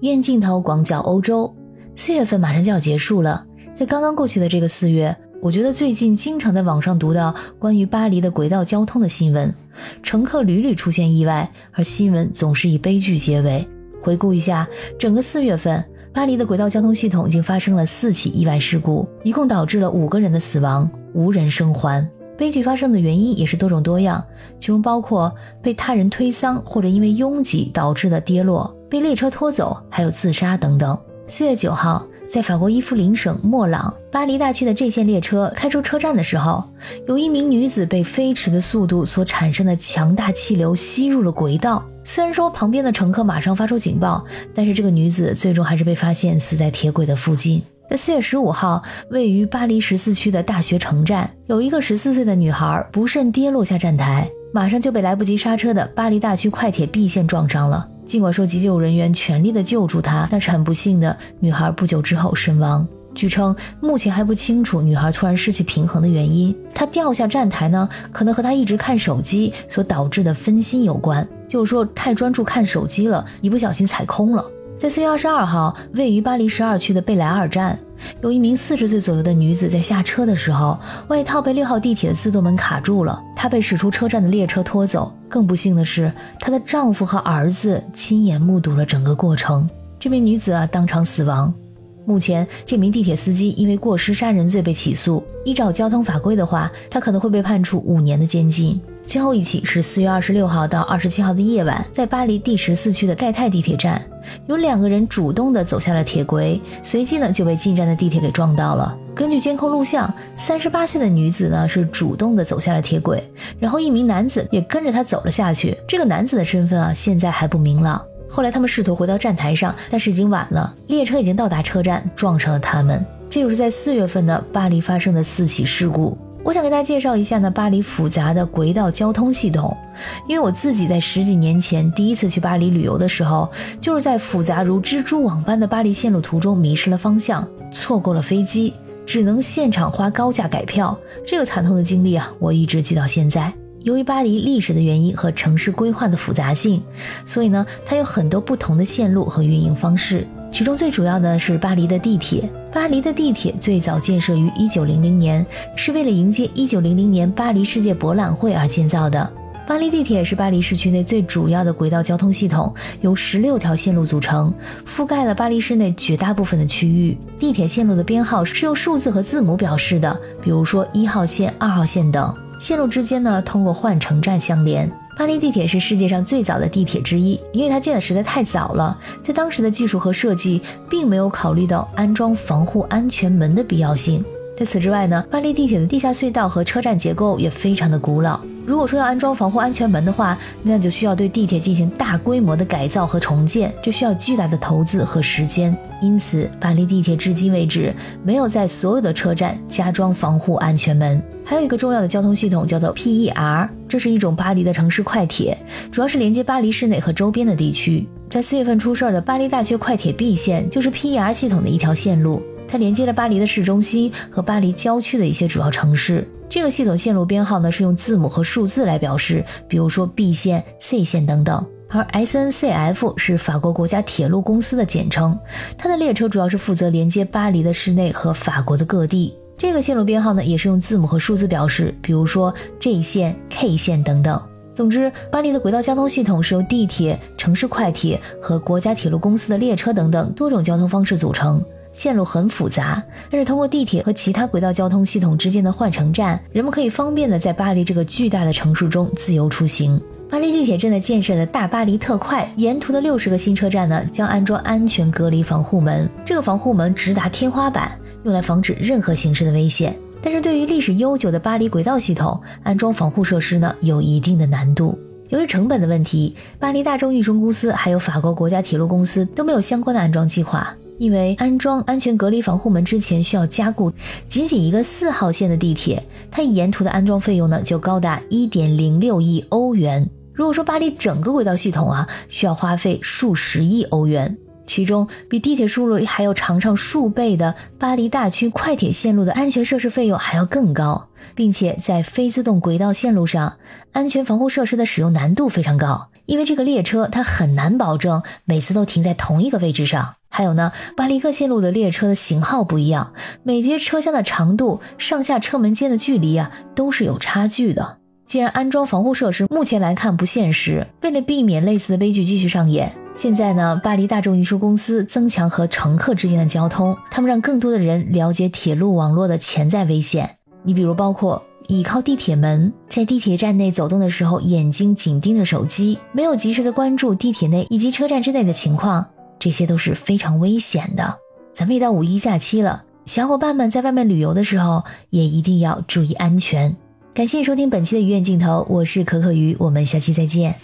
愿镜头广角欧洲，四月份马上就要结束了。在刚刚过去的这个四月，我觉得最近经常在网上读到关于巴黎的轨道交通的新闻，乘客屡屡出现意外，而新闻总是以悲剧结尾。回顾一下整个四月份，巴黎的轨道交通系统已经发生了四起意外事故，一共导致了五个人的死亡，无人生还。悲剧发生的原因也是多种多样，其中包括被他人推搡，或者因为拥挤导致的跌落。被列车拖走，还有自杀等等。四月九号，在法国伊夫林省莫朗巴黎大区的这线列车开出车站的时候，有一名女子被飞驰的速度所产生的强大气流吸入了轨道。虽然说旁边的乘客马上发出警报，但是这个女子最终还是被发现死在铁轨的附近。在四月十五号，位于巴黎十四区的大学城站，有一个十四岁的女孩不慎跌落下站台，马上就被来不及刹车的巴黎大区快铁 B 线撞上了。尽管说急救人员全力的救助她，但是很不幸的，女孩不久之后身亡。据称，目前还不清楚女孩突然失去平衡的原因。她掉下站台呢，可能和她一直看手机所导致的分心有关，就是说太专注看手机了，一不小心踩空了。在四月二十二号，位于巴黎十二区的贝莱尔站。有一名四十岁左右的女子在下车的时候，外套被六号地铁的自动门卡住了，她被驶出车站的列车拖走。更不幸的是，她的丈夫和儿子亲眼目睹了整个过程。这名女子啊当场死亡。目前，这名地铁司机因为过失杀人罪被起诉。依照交通法规的话，他可能会被判处五年的监禁。最后一起是四月二十六号到二十七号的夜晚，在巴黎第十四区的盖泰地铁站，有两个人主动的走下了铁轨，随即呢就被进站的地铁给撞到了。根据监控录像，三十八岁的女子呢是主动的走下了铁轨，然后一名男子也跟着她走了下去。这个男子的身份啊现在还不明朗。后来他们试图回到站台上，但是已经晚了，列车已经到达车站，撞上了他们。这就是在四月份的巴黎发生的四起事故。我想给大家介绍一下呢，巴黎复杂的轨道交通系统，因为我自己在十几年前第一次去巴黎旅游的时候，就是在复杂如蜘蛛网般的巴黎线路途中迷失了方向，错过了飞机，只能现场花高价改票。这个惨痛的经历啊，我一直记到现在。由于巴黎历史的原因和城市规划的复杂性，所以呢，它有很多不同的线路和运营方式。其中最主要的是巴黎的地铁。巴黎的地铁最早建设于一九零零年，是为了迎接一九零零年巴黎世界博览会而建造的。巴黎地铁是巴黎市区内最主要的轨道交通系统，由十六条线路组成，覆盖了巴黎市内绝大部分的区域。地铁线路的编号是用数字和字母表示的，比如说一号线、二号线等。线路之间呢，通过换乘站相连。巴黎地铁是世界上最早的地铁之一，因为它建的实在太早了，在当时的技术和设计，并没有考虑到安装防护安全门的必要性。在此之外呢，巴黎地铁的地下隧道和车站结构也非常的古老。如果说要安装防护安全门的话，那就需要对地铁进行大规模的改造和重建，这需要巨大的投资和时间。因此，巴黎地铁至今为止没有在所有的车站加装防护安全门。还有一个重要的交通系统叫做 PER，这是一种巴黎的城市快铁，主要是连接巴黎市内和周边的地区。在四月份出事儿的巴黎大学快铁 B 线就是 PER 系统的一条线路，它连接了巴黎的市中心和巴黎郊区的一些主要城市。这个系统线路编号呢是用字母和数字来表示，比如说 B 线、C 线等等。而 SNCF 是法国国家铁路公司的简称，它的列车主要是负责连接巴黎的市内和法国的各地。这个线路编号呢也是用字母和数字表示，比如说 J 线、K 线等等。总之，巴黎的轨道交通系统是由地铁、城市快铁和国家铁路公司的列车等等多种交通方式组成。线路很复杂，但是通过地铁和其他轨道交通系统之间的换乘站，人们可以方便的在巴黎这个巨大的城市中自由出行。巴黎地铁正在建设的大巴黎特快，沿途的六十个新车站呢，将安装安全隔离防护门。这个防护门直达天花板，用来防止任何形式的危险。但是对于历史悠久的巴黎轨道系统，安装防护设施呢，有一定的难度。由于成本的问题，巴黎大众运输公司还有法国国家铁路公司都没有相关的安装计划。因为安装安全隔离防护门之前需要加固，仅仅一个四号线的地铁，它沿途的安装费用呢就高达一点零六亿欧元。如果说巴黎整个轨道系统啊，需要花费数十亿欧元，其中比地铁输入还要长上数倍的巴黎大区快铁线路的安全设施费用还要更高，并且在非自动轨道线路上，安全防护设施的使用难度非常高。因为这个列车它很难保证每次都停在同一个位置上。还有呢，巴黎各线路的列车的型号不一样，每节车厢的长度、上下车门间的距离啊，都是有差距的。既然安装防护设施目前来看不现实，为了避免类似的悲剧继续上演，现在呢，巴黎大众运输公司增强和乘客之间的交通，他们让更多的人了解铁路网络的潜在危险。你比如包括倚靠地铁门，在地铁站内走动的时候，眼睛紧盯着手机，没有及时的关注地铁内以及车站之内的情况，这些都是非常危险的。咱们也到五一假期了，小伙伴们在外面旅游的时候也一定要注意安全。感谢收听本期的鱼眼镜头，我是可可鱼，我们下期再见。